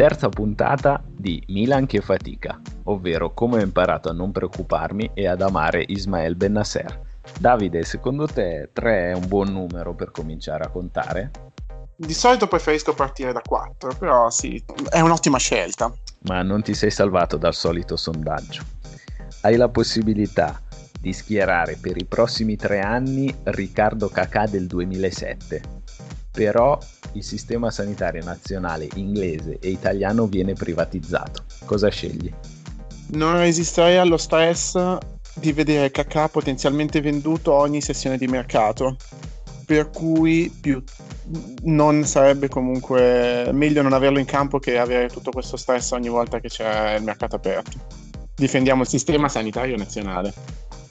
Terza puntata di Milan che fatica, ovvero come ho imparato a non preoccuparmi e ad amare Ismael Benasser. Davide, secondo te 3 è un buon numero per cominciare a contare? Di solito preferisco partire da 4, però sì, è un'ottima scelta. Ma non ti sei salvato dal solito sondaggio. Hai la possibilità di schierare per i prossimi tre anni Riccardo Cacà del 2007. Però il sistema sanitario nazionale inglese e italiano viene privatizzato. Cosa scegli? Non resisterei allo stress di vedere Cacà potenzialmente venduto ogni sessione di mercato. Per cui più non sarebbe comunque meglio non averlo in campo che avere tutto questo stress ogni volta che c'è il mercato aperto. Difendiamo il sistema sanitario nazionale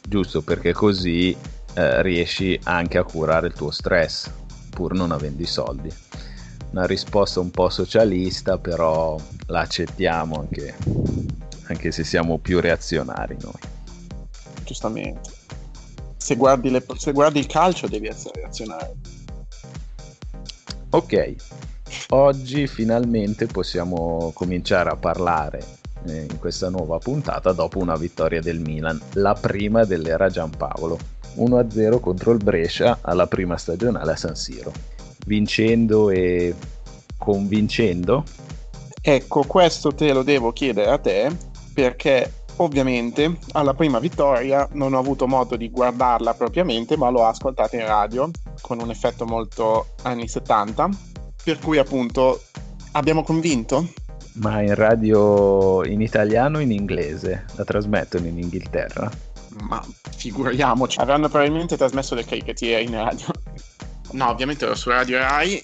giusto perché così eh, riesci anche a curare il tuo stress pur non avendo i soldi. Una risposta un po' socialista, però la accettiamo anche, anche se siamo più reazionari noi. Giustamente. Se guardi, le, se guardi il calcio devi essere reazionario. Ok, oggi finalmente possiamo cominciare a parlare eh, in questa nuova puntata dopo una vittoria del Milan, la prima dell'era Giampaolo. 1-0 contro il Brescia alla prima stagionale a San Siro. Vincendo e convincendo? Ecco, questo te lo devo chiedere a te perché ovviamente alla prima vittoria non ho avuto modo di guardarla propriamente, ma l'ho ascoltata in radio con un effetto molto anni 70, per cui appunto abbiamo convinto ma in radio in italiano o in inglese? La trasmettono in Inghilterra? Ma figuriamoci, avranno probabilmente trasmesso del cricket in radio. No, ovviamente ero su Radio Rai,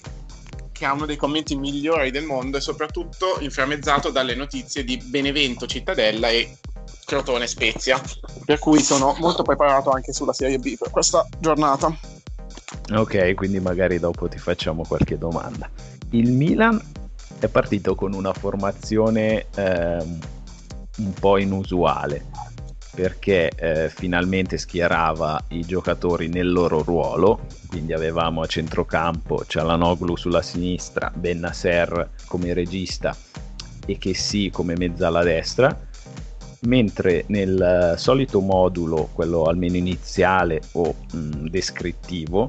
che ha uno dei commenti migliori del mondo e soprattutto inframmezzato dalle notizie di Benevento Cittadella e Crotone Spezia. Per cui sono molto preparato anche sulla Serie B per questa giornata. Ok, quindi magari dopo ti facciamo qualche domanda. Il Milan è partito con una formazione eh, un po' inusuale perché eh, finalmente schierava i giocatori nel loro ruolo, quindi avevamo a centrocampo Cialanoglu sulla sinistra, Bennasser come regista e che sì come mezza alla destra, mentre nel solito modulo, quello almeno iniziale o mh, descrittivo,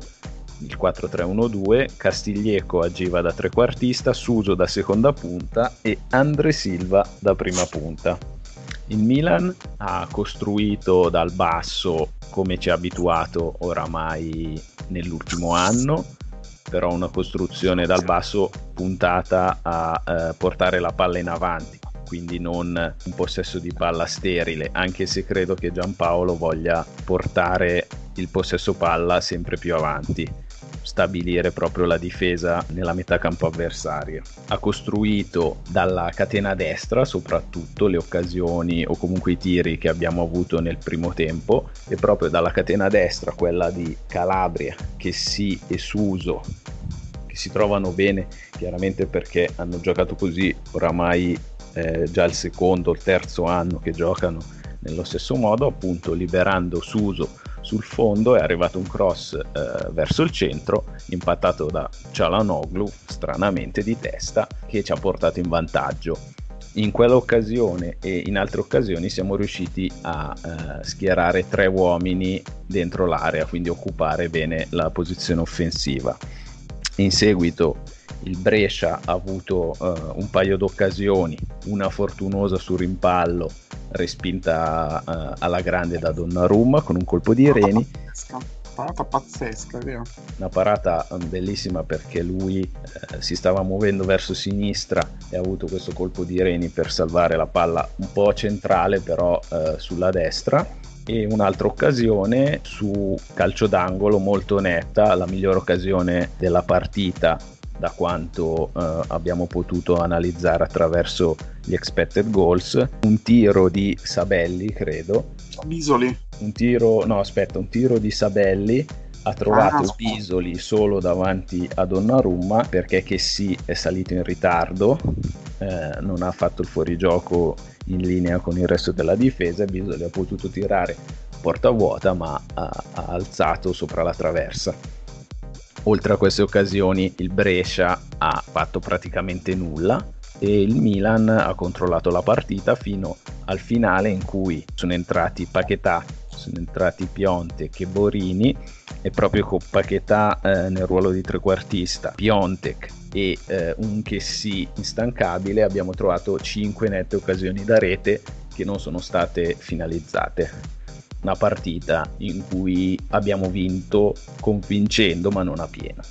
il 4-3-1-2, Castiglieco agiva da trequartista, Suso da seconda punta e Andre Silva da prima punta. Il Milan ha costruito dal basso come ci ha abituato oramai nell'ultimo anno, però una costruzione dal basso puntata a eh, portare la palla in avanti, quindi non un possesso di palla sterile, anche se credo che Giampaolo voglia portare il possesso palla sempre più avanti stabilire proprio la difesa nella metà campo avversaria. Ha costruito dalla catena destra soprattutto le occasioni o comunque i tiri che abbiamo avuto nel primo tempo e proprio dalla catena destra, quella di Calabria, che si e Suso che si trovano bene chiaramente perché hanno giocato così oramai eh, già il secondo o il terzo anno che giocano nello stesso modo appunto liberando Suso sul fondo è arrivato un cross eh, verso il centro impattato da Cialanoglu stranamente di testa che ci ha portato in vantaggio. In quell'occasione e in altre occasioni siamo riusciti a eh, schierare tre uomini dentro l'area quindi occupare bene la posizione offensiva in seguito il Brescia ha avuto uh, un paio d'occasioni, una fortunosa sul rimpallo respinta uh, alla grande da Donnarumma con un colpo di Reni. Parata pazzesca, vero? Una parata um, bellissima perché lui uh, si stava muovendo verso sinistra e ha avuto questo colpo di Reni per salvare la palla un po' centrale però sulla destra e un'altra occasione su calcio d'angolo molto netta, la migliore occasione della partita da quanto uh, abbiamo potuto analizzare attraverso gli expected goals. Un tiro di Sabelli, credo. Bisoli. Un tiro, no, aspetta, un tiro di Sabelli ha trovato ah, Bisoli solo davanti a Donnarumma perché che sì è salito in ritardo, eh, non ha fatto il fuorigioco in linea con il resto della difesa. Bisoli ha potuto tirare porta vuota ma ha, ha alzato sopra la traversa oltre a queste occasioni il Brescia ha fatto praticamente nulla e il Milan ha controllato la partita fino al finale in cui sono entrati Paquetà, sono entrati Piontek e Borini e proprio con Paquetà eh, nel ruolo di trequartista, Piontek e eh, un che sì instancabile abbiamo trovato 5 nette occasioni da rete che non sono state finalizzate una partita in cui abbiamo vinto convincendo ma non a pieno.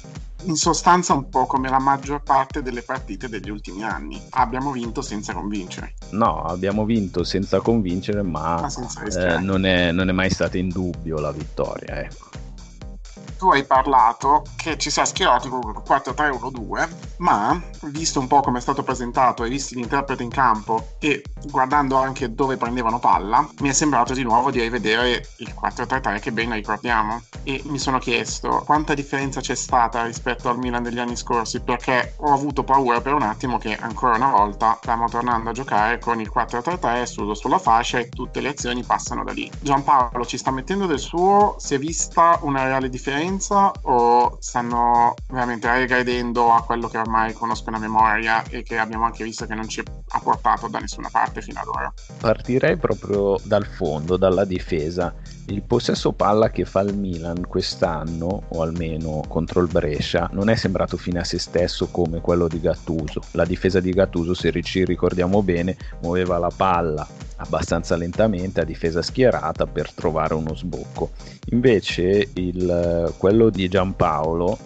In sostanza un po' come la maggior parte delle partite degli ultimi anni. Abbiamo vinto senza convincere. No, abbiamo vinto senza convincere, ma, ma senza eh, non, è, non, è, mai stata in dubbio la vittoria. Ecco tu hai parlato che ci sia schierati con 4-3-1-2, ma visto un po' come è stato presentato e visti l'interprete in campo e guardando anche dove prendevano palla, mi è sembrato di nuovo di rivedere il 4-3-3 che ben ricordiamo. E mi sono chiesto quanta differenza c'è stata rispetto al Milan degli anni scorsi, perché ho avuto paura per un attimo che ancora una volta stiamo tornando a giocare con il 4-3-3 solo sulla fascia e tutte le azioni passano da lì. Giampaolo ci sta mettendo del suo, si è vista una reale differenza differenza o stanno veramente regredendo a quello che ormai conoscono a memoria e che abbiamo anche visto che non ci ha portato da nessuna parte fino ad ora? Partirei proprio dal fondo, dalla difesa. Il possesso palla che fa il Milan quest'anno, o almeno contro il Brescia, non è sembrato fine a se stesso come quello di Gattuso. La difesa di Gattuso, se ci ricordiamo bene, muoveva la palla abbastanza lentamente a difesa schierata per trovare uno sbocco. Invece il, quello di Giampaolo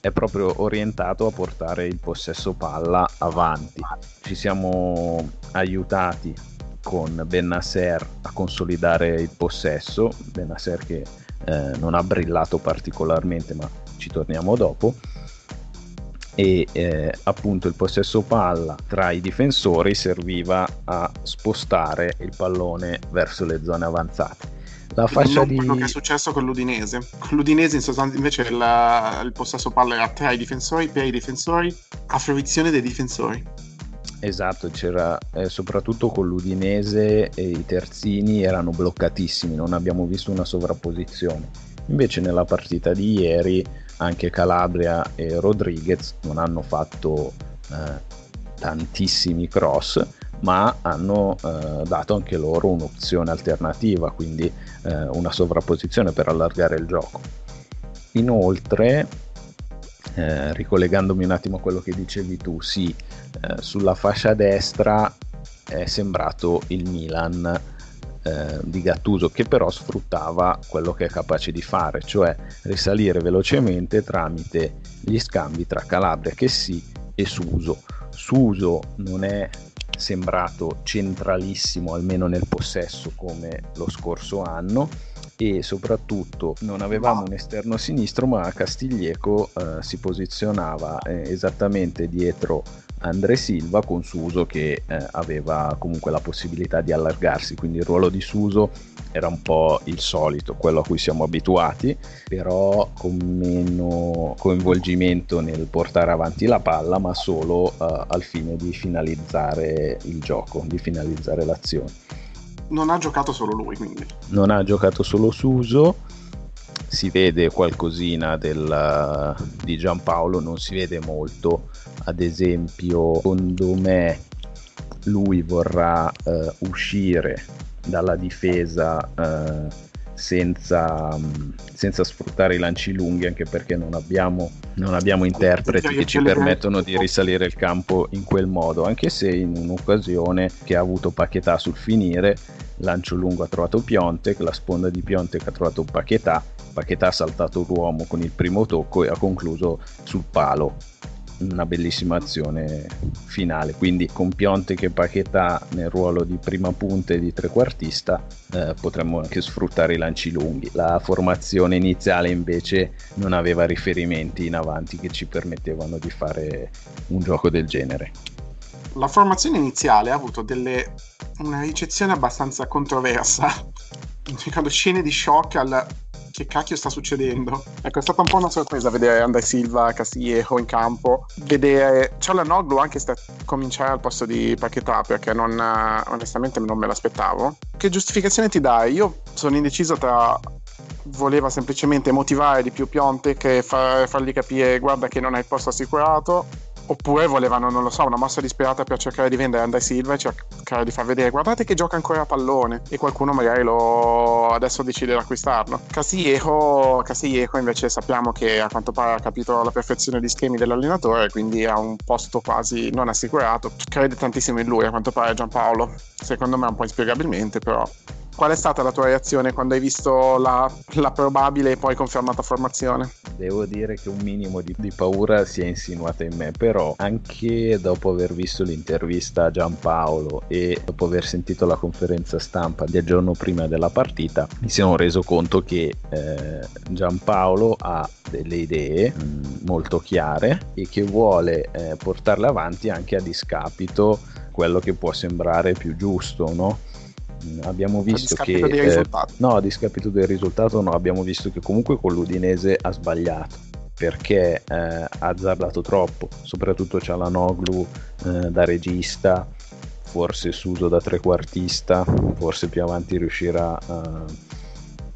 è proprio orientato a portare il possesso palla avanti. Ci siamo aiutati con Benasser a consolidare il possesso, Benasser che eh, non ha brillato particolarmente ma ci torniamo dopo e eh, appunto il possesso palla tra i difensori serviva a spostare il pallone verso le zone avanzate. La fascia non di... quello che è successo con l'Udinese. Con l'Udinese in sostanza invece il, il possesso palla era tra i difensori, per i difensori, a fruizione dei difensori. Esatto, c'era eh, soprattutto con l'Udinese e i terzini erano bloccatissimi, non abbiamo visto una sovrapposizione. Invece nella partita di ieri anche Calabria e Rodriguez non hanno fatto eh, tantissimi cross, ma hanno eh, dato anche loro un'opzione alternativa, quindi eh, una sovrapposizione per allargare il gioco. Inoltre, eh, ricollegandomi un attimo a quello che dicevi tu, sì, eh, sulla fascia destra è sembrato il Milan eh, di Gattuso che però sfruttava quello che è capace di fare, cioè risalire velocemente tramite gli scambi tra Calabria che sì e Suso. Suso non è sembrato centralissimo almeno nel possesso come lo scorso anno e soprattutto non avevamo un esterno sinistro ma Castiglieco eh, si posizionava eh, esattamente dietro Andre Silva con Suso che eh, aveva comunque la possibilità di allargarsi, quindi il ruolo di Suso era un po' il solito, quello a cui siamo abituati, però con meno coinvolgimento nel portare avanti la palla, ma solo eh, al fine di finalizzare il gioco, di finalizzare l'azione. Non ha giocato solo lui, quindi. Non ha giocato solo Suso si vede qualcosina del, di Giampaolo, non si vede molto. Ad esempio, secondo me lui vorrà eh, uscire dalla difesa eh, senza, senza, sfruttare i lanci lunghi, anche perché non abbiamo, non abbiamo interpreti che ci permettono di risalire il campo in quel modo, anche se in un'occasione che ha avuto Paquetà sul finire, lancio lungo ha trovato Piontek, la sponda di Piontek ha trovato Paquetà. Paquetà ha saltato l'uomo con il primo tocco e ha concluso sul palo. Una bellissima azione finale. Quindi con Pionte che Paquetà nel ruolo di prima punta e di trequartista eh, potremmo anche sfruttare i lanci lunghi. La formazione iniziale invece non aveva riferimenti in avanti che ci permettevano di fare un gioco del genere la formazione iniziale ha avuto delle, una ricezione abbastanza controversa ricordo scene di shock al che cacchio sta succedendo? Ecco, è stata un po' una sorpresa vedere André Silva, Castillejo in campo, vedere Cialanoglu anche sta cominciare al posto di Paquetà perché non, onestamente non me l'aspettavo. Che giustificazione ti dai? Io sono indeciso tra voleva semplicemente motivare di più Pionte che far, fargli capire guarda che non hai il posto assicurato Oppure volevano, non lo so, una mossa disperata per cercare di vendere Andai Silva e cercare di far vedere guardate che gioca ancora a pallone e qualcuno magari lo adesso decide di acquistarlo. Casillejo, Casillejo invece sappiamo che a quanto pare ha capito la perfezione di schemi dell'allenatore, quindi ha un posto quasi non assicurato. Crede tantissimo in lui, a quanto pare Giampaolo. Secondo me un po' inspiegabilmente, però Qual è stata la tua reazione quando hai visto la, la probabile e poi confermata formazione? Devo dire che un minimo di, di, paura si è insinuata in me, però anche dopo aver visto l'intervista a Giampaolo e dopo aver sentito la conferenza stampa del giorno prima della partita, mi sono reso conto che eh, Giampaolo ha delle idee mh, mm, molto chiare e che vuole eh, portarle avanti anche a discapito quello che può sembrare più giusto, no? Abbiamo visto che eh, no a discapito del risultato no abbiamo visto che comunque con l'Udinese ha sbagliato perché eh, ha azzardato troppo soprattutto c'è la Noglu eh, da regista forse Suso da trequartista forse più avanti riuscirà a,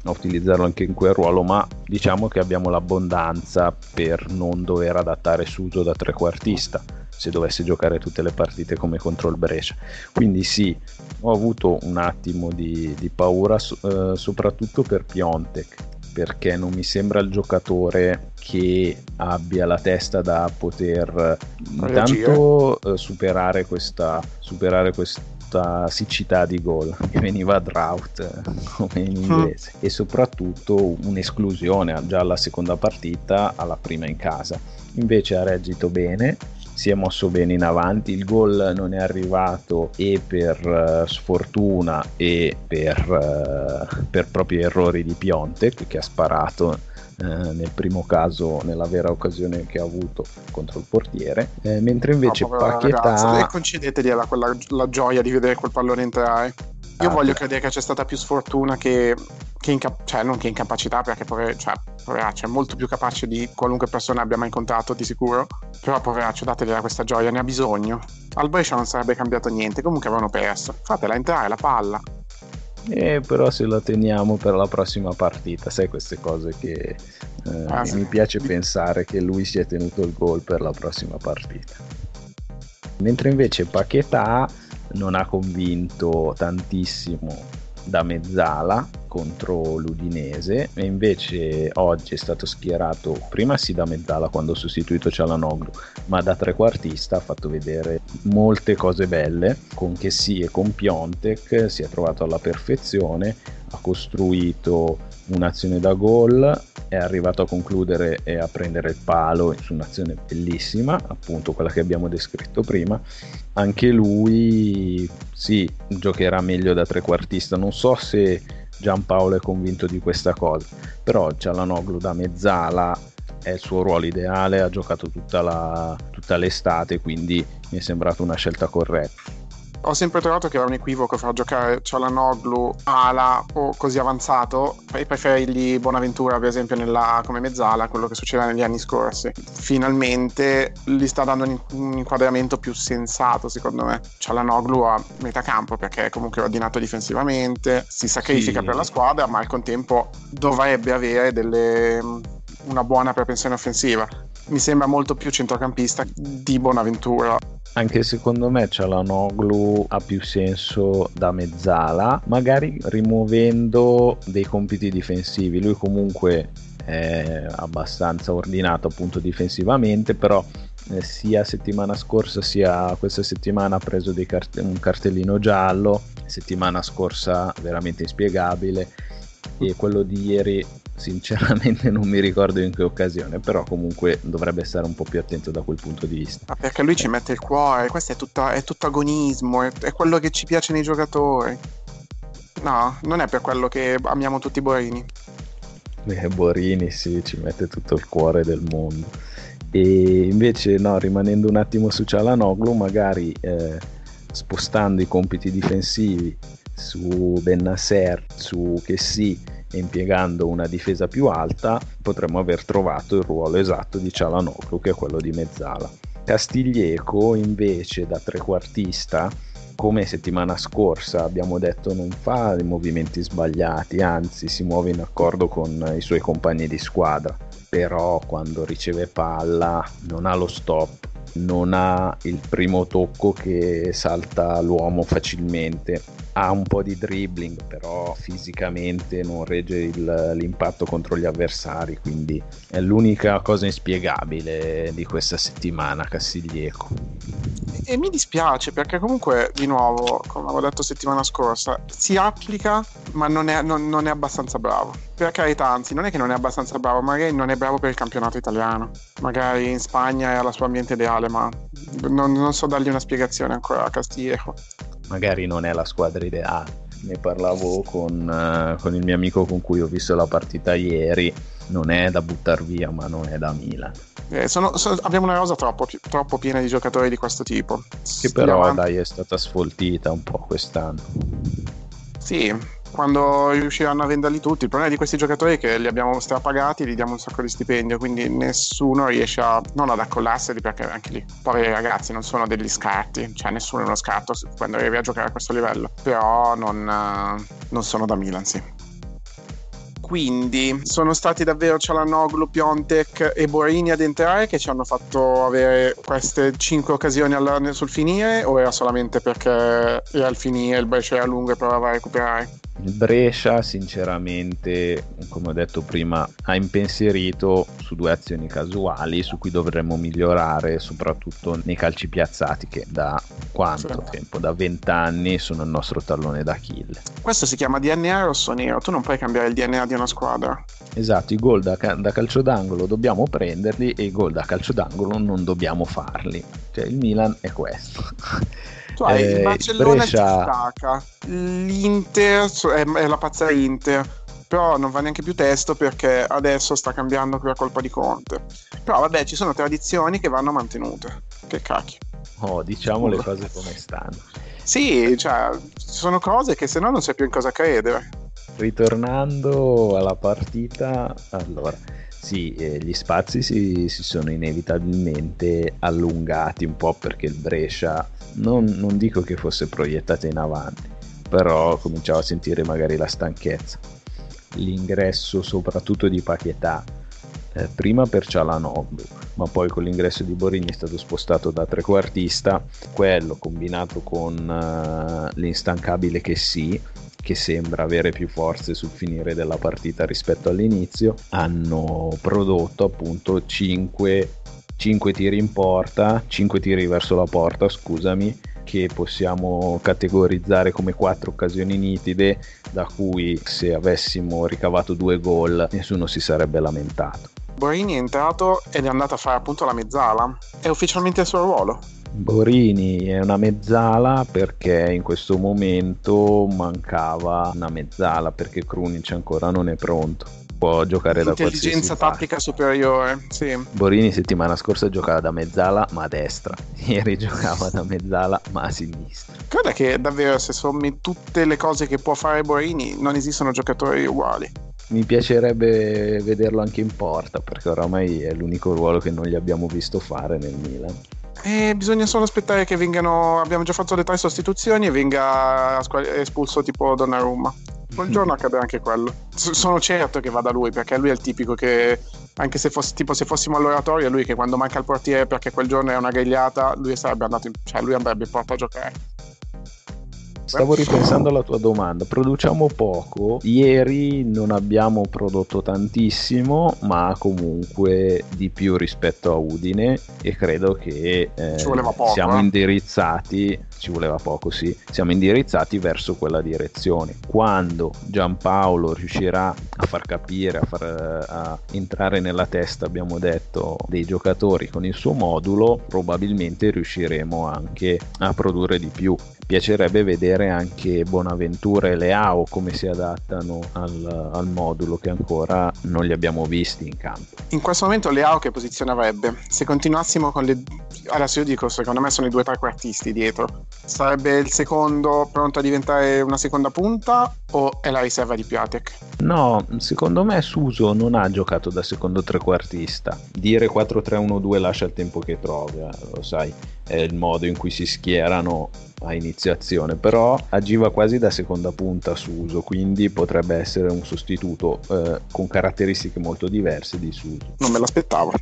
a utilizzarlo anche in quel ruolo ma diciamo che abbiamo l'abbondanza per non dover adattare Suso da trequartista se dovesse giocare tutte le partite come contro il Brescia. Quindi sì, ho avuto un attimo di, di paura, eh, soprattutto per Piontek, perché non mi sembra il giocatore che abbia la testa da poter intanto eh, superare questa, superare questa siccità di gol che veniva a drought eh, come in inglese mm. e soprattutto un'esclusione già alla seconda partita alla prima in casa invece ha reagito bene si è mosso bene in avanti, il gol non è arrivato e per uh, sfortuna e per, uh, per, propri errori di Piontek che ha sparato uh, nel primo caso nella vera occasione che ha avuto contro il portiere, eh, mentre invece no, Paquetà... E quella, la gioia di vedere quel pallone entrare. Io ah, voglio credere che c'è stata più sfortuna che, che inca- cioè non che incapacità, perché pover- cioè, poveraccio è molto più capace di qualunque persona abbia mai incontrato, di sicuro. Però poveraccio, dategli questa gioia, ne ha bisogno. Al Brescia non sarebbe cambiato niente, comunque avevano perso. Fatela entrare la palla. Eh, però se la teniamo per la prossima partita, sai queste cose che eh, ah, sì. mi piace pensare che lui sia tenuto il gol per la prossima partita. Mentre invece Paquetà non ha convinto tantissimo da mezzala contro l'Udinese e invece oggi è stato schierato prima sì da mezzala quando ha sostituito Cialanoglu ma da trequartista ha fatto vedere molte cose belle con Chessy e con Piontek si è trovato alla perfezione ha costruito un'azione da gol è arrivato a concludere e a prendere il palo su un'azione bellissima, appunto quella che abbiamo descritto prima. Anche lui, sì, giocherà meglio da trequartista. Non so se Giampaolo è convinto di questa cosa, però Cialanoglu da mezzala è il suo ruolo ideale, ha giocato tutta, la, tutta l'estate, quindi mi è sembrata una scelta corretta ho sempre trovato che era un equivoco fra giocare Cialanoglu ala o così avanzato. E preferirgli Bonaventura per esempio nella, come mezzala quello che succedeva negli anni scorsi. Finalmente gli sta dando un, un inquadramento più sensato secondo me. Cialanoglu a metà campo perché è comunque ordinato difensivamente si sacrifica sì. per la squadra ma al contempo dovrebbe avere delle, una buona propensione offensiva. Mi sembra molto più centrocampista di Bonaventura anche secondo me Cialanoglu ha più senso da mezzala, magari rimuovendo dei compiti difensivi. Lui comunque è abbastanza ordinato appunto difensivamente, però eh, sia settimana scorsa sia questa settimana ha preso cart- un cartellino giallo, settimana scorsa veramente inspiegabile e quello di ieri sinceramente non mi ricordo in che occasione, però comunque dovrebbe stare un po' più attento da quel punto di vista. Ma perché lui ci mette il cuore, questo è, tutta, è tutto agonismo, è, è, quello che ci piace nei giocatori. No, non è per quello che amiamo tutti i Borini. Eh, Borini sì, ci mette tutto il cuore del mondo. E invece no, rimanendo un attimo su Cialanoglu, magari eh, spostando i compiti difensivi su Bennasser, su Chessy e impiegando una difesa più alta potremmo aver trovato il ruolo esatto di Cialanoglu che è quello di mezzala. Castiglieco invece da trequartista come settimana scorsa abbiamo detto non fa i movimenti sbagliati, anzi si muove in accordo con i suoi compagni di squadra, però quando riceve palla non ha lo stop non ha il primo tocco che salta l'uomo facilmente ha un po' di dribbling, però fisicamente non regge il, l'impatto contro gli avversari, quindi è l'unica cosa inspiegabile di questa settimana Castiglieco. E mi dispiace perché comunque, di nuovo, come avevo detto settimana scorsa, si applica ma non è, non, non è abbastanza bravo. Per carità, anzi, non è che non è abbastanza bravo, magari non è bravo per il campionato italiano. Magari in Spagna è alla sua ambiente ideale, ma non, non so dargli una spiegazione ancora a Castiglieco magari non è la squadra ideale. Ne parlavo con, uh, con il mio amico con cui ho visto la partita ieri, non è da buttare via, ma non è da Milan. Eh, sono, sono, abbiamo una rosa troppo, troppo, piena di giocatori di questo tipo. Che però, dai, è stata sfoltita un po' quest'anno. Sì, quando riusciranno a venderli tutti. Il problema di questi giocatori è che li abbiamo strapagati, gli diamo un sacco di stipendio, quindi nessuno riesce a non ad accollarseli perché anche lì, poveri ragazzi, non sono degli scarti, cioè nessuno è uno scarto quando arrivi a giocare a questo livello, però non, non sono da Milan, sì quindi sono stati davvero Cialanoglu, Piontek e Borini ad entrare che ci hanno fatto avere queste cinque occasioni sul finire o era solamente perché era il finire, il Brescia era lungo e provava a recuperare? Il Brescia, sinceramente, come ho detto prima, ha impensierito su due azioni casuali su cui dovremmo migliorare, soprattutto nei calci piazzati, che da quanto sì. tempo? Da vent'anni sono il nostro tallone d'Achille. Questo si chiama DNA rosso-nero. Tu non puoi cambiare il DNA di una squadra. Esatto, i gol da, da calcio d'angolo dobbiamo prenderli e i gol da calcio d'angolo non dobbiamo farli. Cioè, il Milan è questo. Tu hai eh, il Barcellona Brescia... l'Inter è, è la pazza Inter però non va neanche più testo perché adesso sta cambiando per colpa di Conte. Però vabbè, ci sono tradizioni che vanno mantenute. Che cacchio. Oh, diciamo le cose come stanno. Sì, cioè, ci sono cose che se no non sai più in cosa credere. Ritornando alla partita, allora, sì, eh, gli spazi si, si, sono inevitabilmente allungati un po' perché il Brescia non, non dico che fosse proiettata in avanti, però cominciavo a sentire magari la stanchezza. L'ingresso soprattutto di Paquetà, eh, prima per Cialanoglu, ma poi con l'ingresso di Borini è stato spostato da trequartista, quello combinato con uh, l'instancabile che sì, che sembra avere più forze sul finire della partita rispetto all'inizio, hanno prodotto appunto 5 5 tiri in porta, 5 tiri verso la porta, scusami, che possiamo categorizzare come 4 occasioni nitide, da cui se avessimo ricavato due gol nessuno si sarebbe lamentato. Borini è entrato ed è andato a fare appunto la mezzala. È ufficialmente il suo ruolo. Borini è una mezzala perché in questo momento mancava una mezzala perché Krunic ancora non è pronto può giocare da qualsiasi Intelligenza tattica superiore, sì. Borini settimana scorsa giocava da mezzala ma a destra, ieri giocava da mezzala ma a sinistra. Guarda che davvero se sommi tutte le cose che può fare Borini non esistono giocatori uguali. Mi piacerebbe vederlo anche in porta perché oramai è l'unico ruolo che non gli abbiamo visto fare nel Milan. E bisogna solo aspettare che vengano. Abbiamo già fatto le tre sostituzioni e venga espulso tipo Donnarumma. Buongiorno accade anche quello. S- sono certo che vada lui, perché lui è il tipico che, anche se, fosse, tipo, se fossimo all'oratorio, è lui che quando manca il portiere perché quel giorno è una grigliata, lui sarebbe andato in, cioè lui andrebbe in porta a giocare. Stavo ripensando alla tua domanda. Produciamo poco. Ieri non abbiamo prodotto tantissimo, ma comunque di più rispetto a Udine. E credo che eh, poco, siamo eh? indirizzati. Ci voleva poco, sì. Siamo indirizzati verso quella direzione. Quando Giampaolo riuscirà a far capire, a far a entrare nella testa, abbiamo detto, dei giocatori con il suo modulo, probabilmente riusciremo anche a produrre di più piacerebbe vedere anche Bonaventura e Leao come si adattano al, al, modulo che ancora non li abbiamo visti in campo. In questo momento Leao che posizione avrebbe? Se continuassimo con le... Adesso io dico, secondo me sono i due trequartisti dietro. Sarebbe il secondo pronto a diventare una seconda punta o è la riserva di Piatek? No, secondo me Suso non ha giocato da secondo trequartista. Dire 4-3-1-2 lascia il tempo che trovi, eh, lo sai, è il modo in cui si schierano a iniziazione, però agiva quasi da seconda punta Suso, quindi potrebbe essere un sostituto eh, con caratteristiche molto diverse di Suso. Non me l'aspettavo.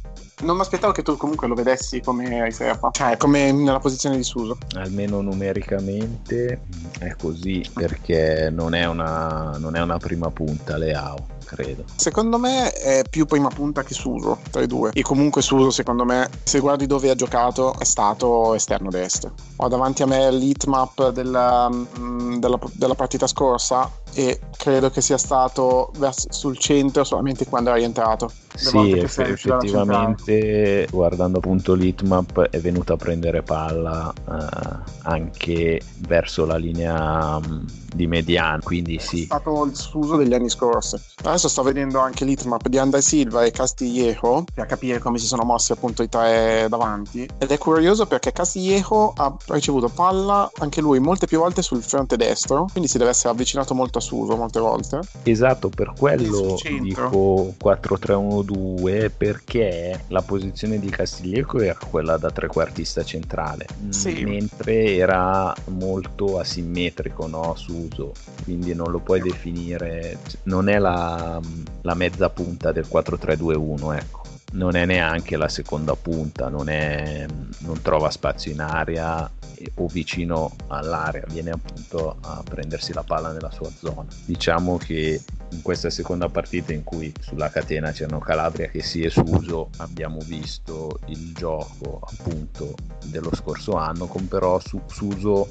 Non mi aspettavo che tu comunque lo vedessi come riserva, cioè come nella posizione di Suso. Almeno numericamente è così, perché non è una, non è una prima punta Leao credo. Secondo me è più prima punta che Suso tra i due. E comunque Suso, secondo me, se guardi dove ha giocato, è stato esterno destro. Ho davanti a me l'heatmap della, mm, della, della partita scorsa e credo che sia stato sul centro solamente quando è rientrato. Sì, effettivamente guardando appunto l'heatmap è venuto a prendere palla eh, anche verso la linea um, di mediano, quindi sì. È stato il suso degli anni scorsi. Adesso sto vedendo anche l'hitmap di Andai Silva e Castillejo per capire come si sono mossi appunto i tre davanti. Ed è curioso perché Castillejo ha ricevuto palla anche lui molte più volte sul fronte destro, quindi si deve essere avvicinato molto a Suso molte volte. Esatto, per quello dico 4-3-1-2 perché la posizione di Castillejo era quella da trequartista centrale, sì. mentre era molto asimmetrico no, su uso, quindi non lo puoi definire, non è la, la mezza punta del 4-3-2-1, ecco. Non è neanche la seconda punta, non, è, non trova spazio in aria o vicino all'area, viene appunto a prendersi la palla nella sua zona. Diciamo che in questa seconda partita in cui sulla catena c'erano Calabria che si è Suso abbiamo visto il gioco appunto dello scorso anno con però su, Suso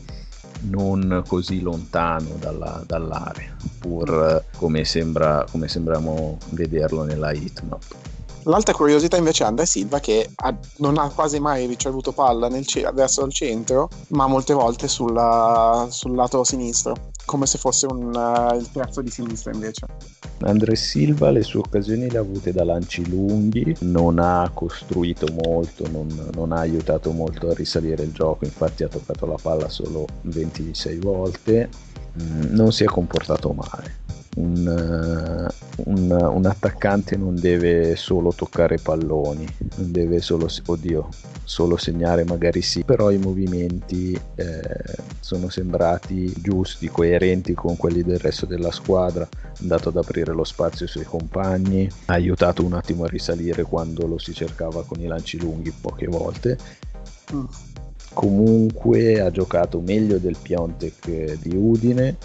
non così lontano dalla, dall'area, pur come, sembra, come sembriamo vederlo nella hitmap. L'altra curiosità invece è Andrea Silva che ha, non ha quasi mai ricevuto palla nel, verso il centro, ma molte volte sulla, sul lato sinistro, come se fosse un, uh, il terzo di sinistra invece. Andrea Silva le sue occasioni le ha avute da lanci lunghi, non ha costruito molto, non, non, ha aiutato molto a risalire il gioco, infatti ha toccato la palla solo 26 volte, mm, non si è comportato male un, eh, un, un, attaccante non deve solo toccare palloni, non deve solo, oddio, solo segnare magari sì, però i movimenti eh, sono sembrati giusti, coerenti con quelli del resto della squadra, andato ad aprire lo spazio ai suoi compagni, ha aiutato un attimo a risalire quando lo si cercava con i lanci lunghi poche volte. Mm. Comunque ha giocato meglio del Piontek di Udine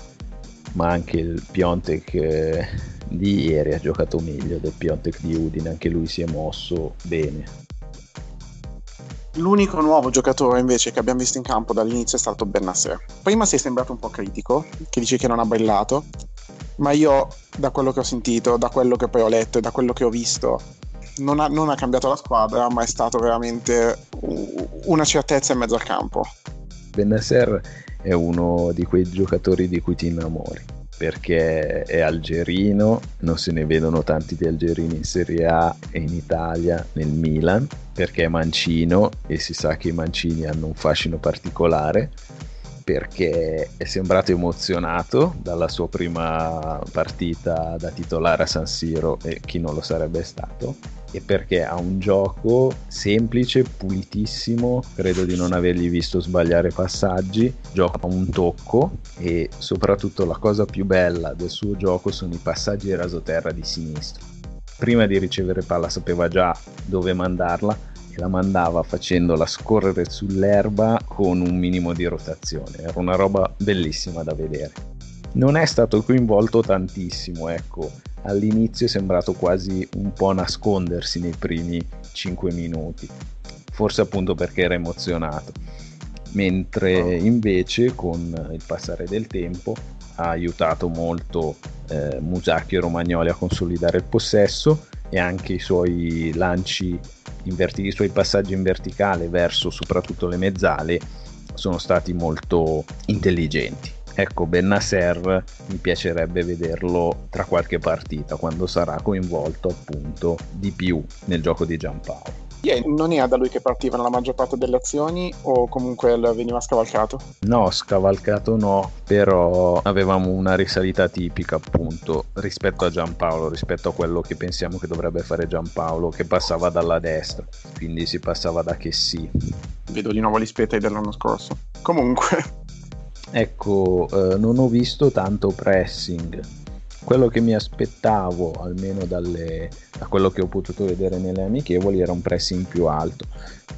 ma anche il Piontek eh, di ieri ha giocato meglio del Piontek di Udine, anche lui si è mosso bene. L'unico nuovo giocatore invece che abbiamo visto in campo dall'inizio è stato Bernasser. Prima sei sembrato un po' critico, che dici che non ha brillato, ma io da quello che ho sentito, da quello che poi ho letto e da quello che ho visto, non ha, non ha cambiato la squadra, ma è stato veramente una certezza in mezzo al campo. Bernasser è uno di quei giocatori di cui ti innamori perché è algerino, non se ne vedono tanti di algerini in Serie A e in Italia, nel Milan, perché è mancino e si sa che i mancini hanno un fascino particolare, perché è sembrato emozionato dalla sua prima partita da titolare a San Siro e chi non lo sarebbe stato e perché ha un gioco semplice, pulitissimo, credo di non avergli visto sbagliare passaggi, gioca un tocco e soprattutto la cosa più bella del suo gioco sono i passaggi rasoterra di sinistro. Prima di ricevere palla sapeva già dove mandarla e la mandava facendola scorrere sull'erba con un minimo di rotazione. Era una roba bellissima da vedere non è stato coinvolto tantissimo, ecco, all'inizio è sembrato quasi un po' nascondersi nei primi 5 minuti, forse appunto perché era emozionato, mentre oh. invece con il passare del tempo ha aiutato molto eh, Musacchi e Romagnoli a consolidare il possesso e anche i suoi lanci, vertic- i suoi passaggi in verticale verso soprattutto le mezzale sono stati molto intelligenti. Ecco, Bennasser mi piacerebbe vederlo tra qualche partita quando sarà coinvolto appunto di più nel gioco di Giampaolo. Yeah, non era da lui che partivano la maggior parte delle azioni o comunque veniva scavalcato? No, scavalcato no, però avevamo una risalita tipica appunto rispetto a Giampaolo, rispetto a quello che pensiamo che dovrebbe fare Giampaolo, che passava dalla destra, quindi si passava da che sì. Vedo di nuovo gli spettri dell'anno scorso. Comunque... Ecco, eh, non ho visto tanto pressing, quello che mi aspettavo, almeno dalle, da quello che ho potuto vedere nelle amichevoli, era un pressing più alto.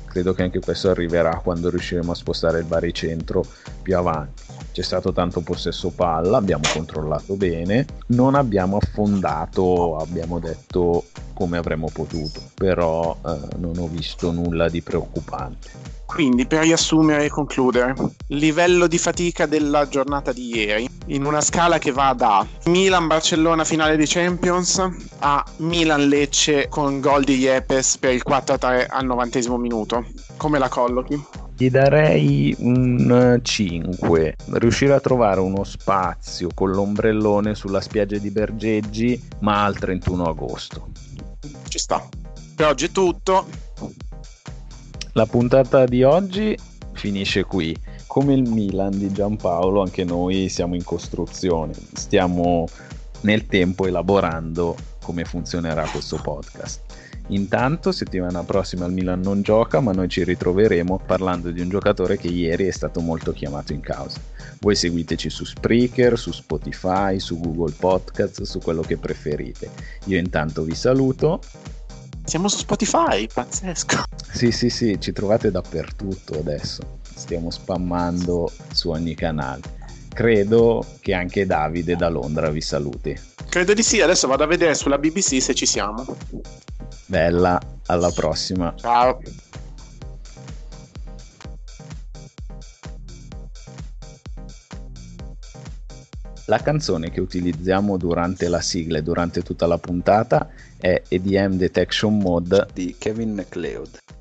Credo che anche questo arriverà quando riusciremo a spostare il baricentro più avanti. C'è stato tanto possesso palla, abbiamo controllato bene, non abbiamo affondato, abbiamo detto come avremmo potuto, però eh, non ho visto nulla di preoccupante. Quindi, per riassumere e concludere, livello di fatica della giornata di ieri, in una scala che va da Milan-Barcellona finale di Champions a Milan-Lecce con gol di Yepes per il 4-3 al novantesimo minuto. Come la collochi? Gli darei un 5. Riuscire a trovare uno spazio con l'ombrellone sulla spiaggia di Bergeggi, ma al 31 agosto. Ci sta. Per oggi è tutto. La puntata di oggi finisce qui. Come il Milan di Giampaolo, anche noi siamo in costruzione. Stiamo nel tempo elaborando come funzionerà questo podcast. Intanto, settimana prossima il Milan non gioca, ma noi ci ritroveremo parlando di un giocatore che ieri è stato molto chiamato in causa. Voi seguiteci su Spreaker, su Spotify, su Google Podcast, su quello che preferite. Io intanto vi saluto siamo su Spotify, pazzesco. Sì, sì, sì, ci trovate dappertutto adesso. Stiamo spammando su ogni canale. Credo che anche Davide da Londra vi saluti. Credo di sì, adesso vado a vedere sulla BBC se ci siamo. Bella, alla prossima. Ciao. La canzone che utilizziamo durante la sigla e durante tutta la puntata è EDM Detection Mode di Kevin MacLeod.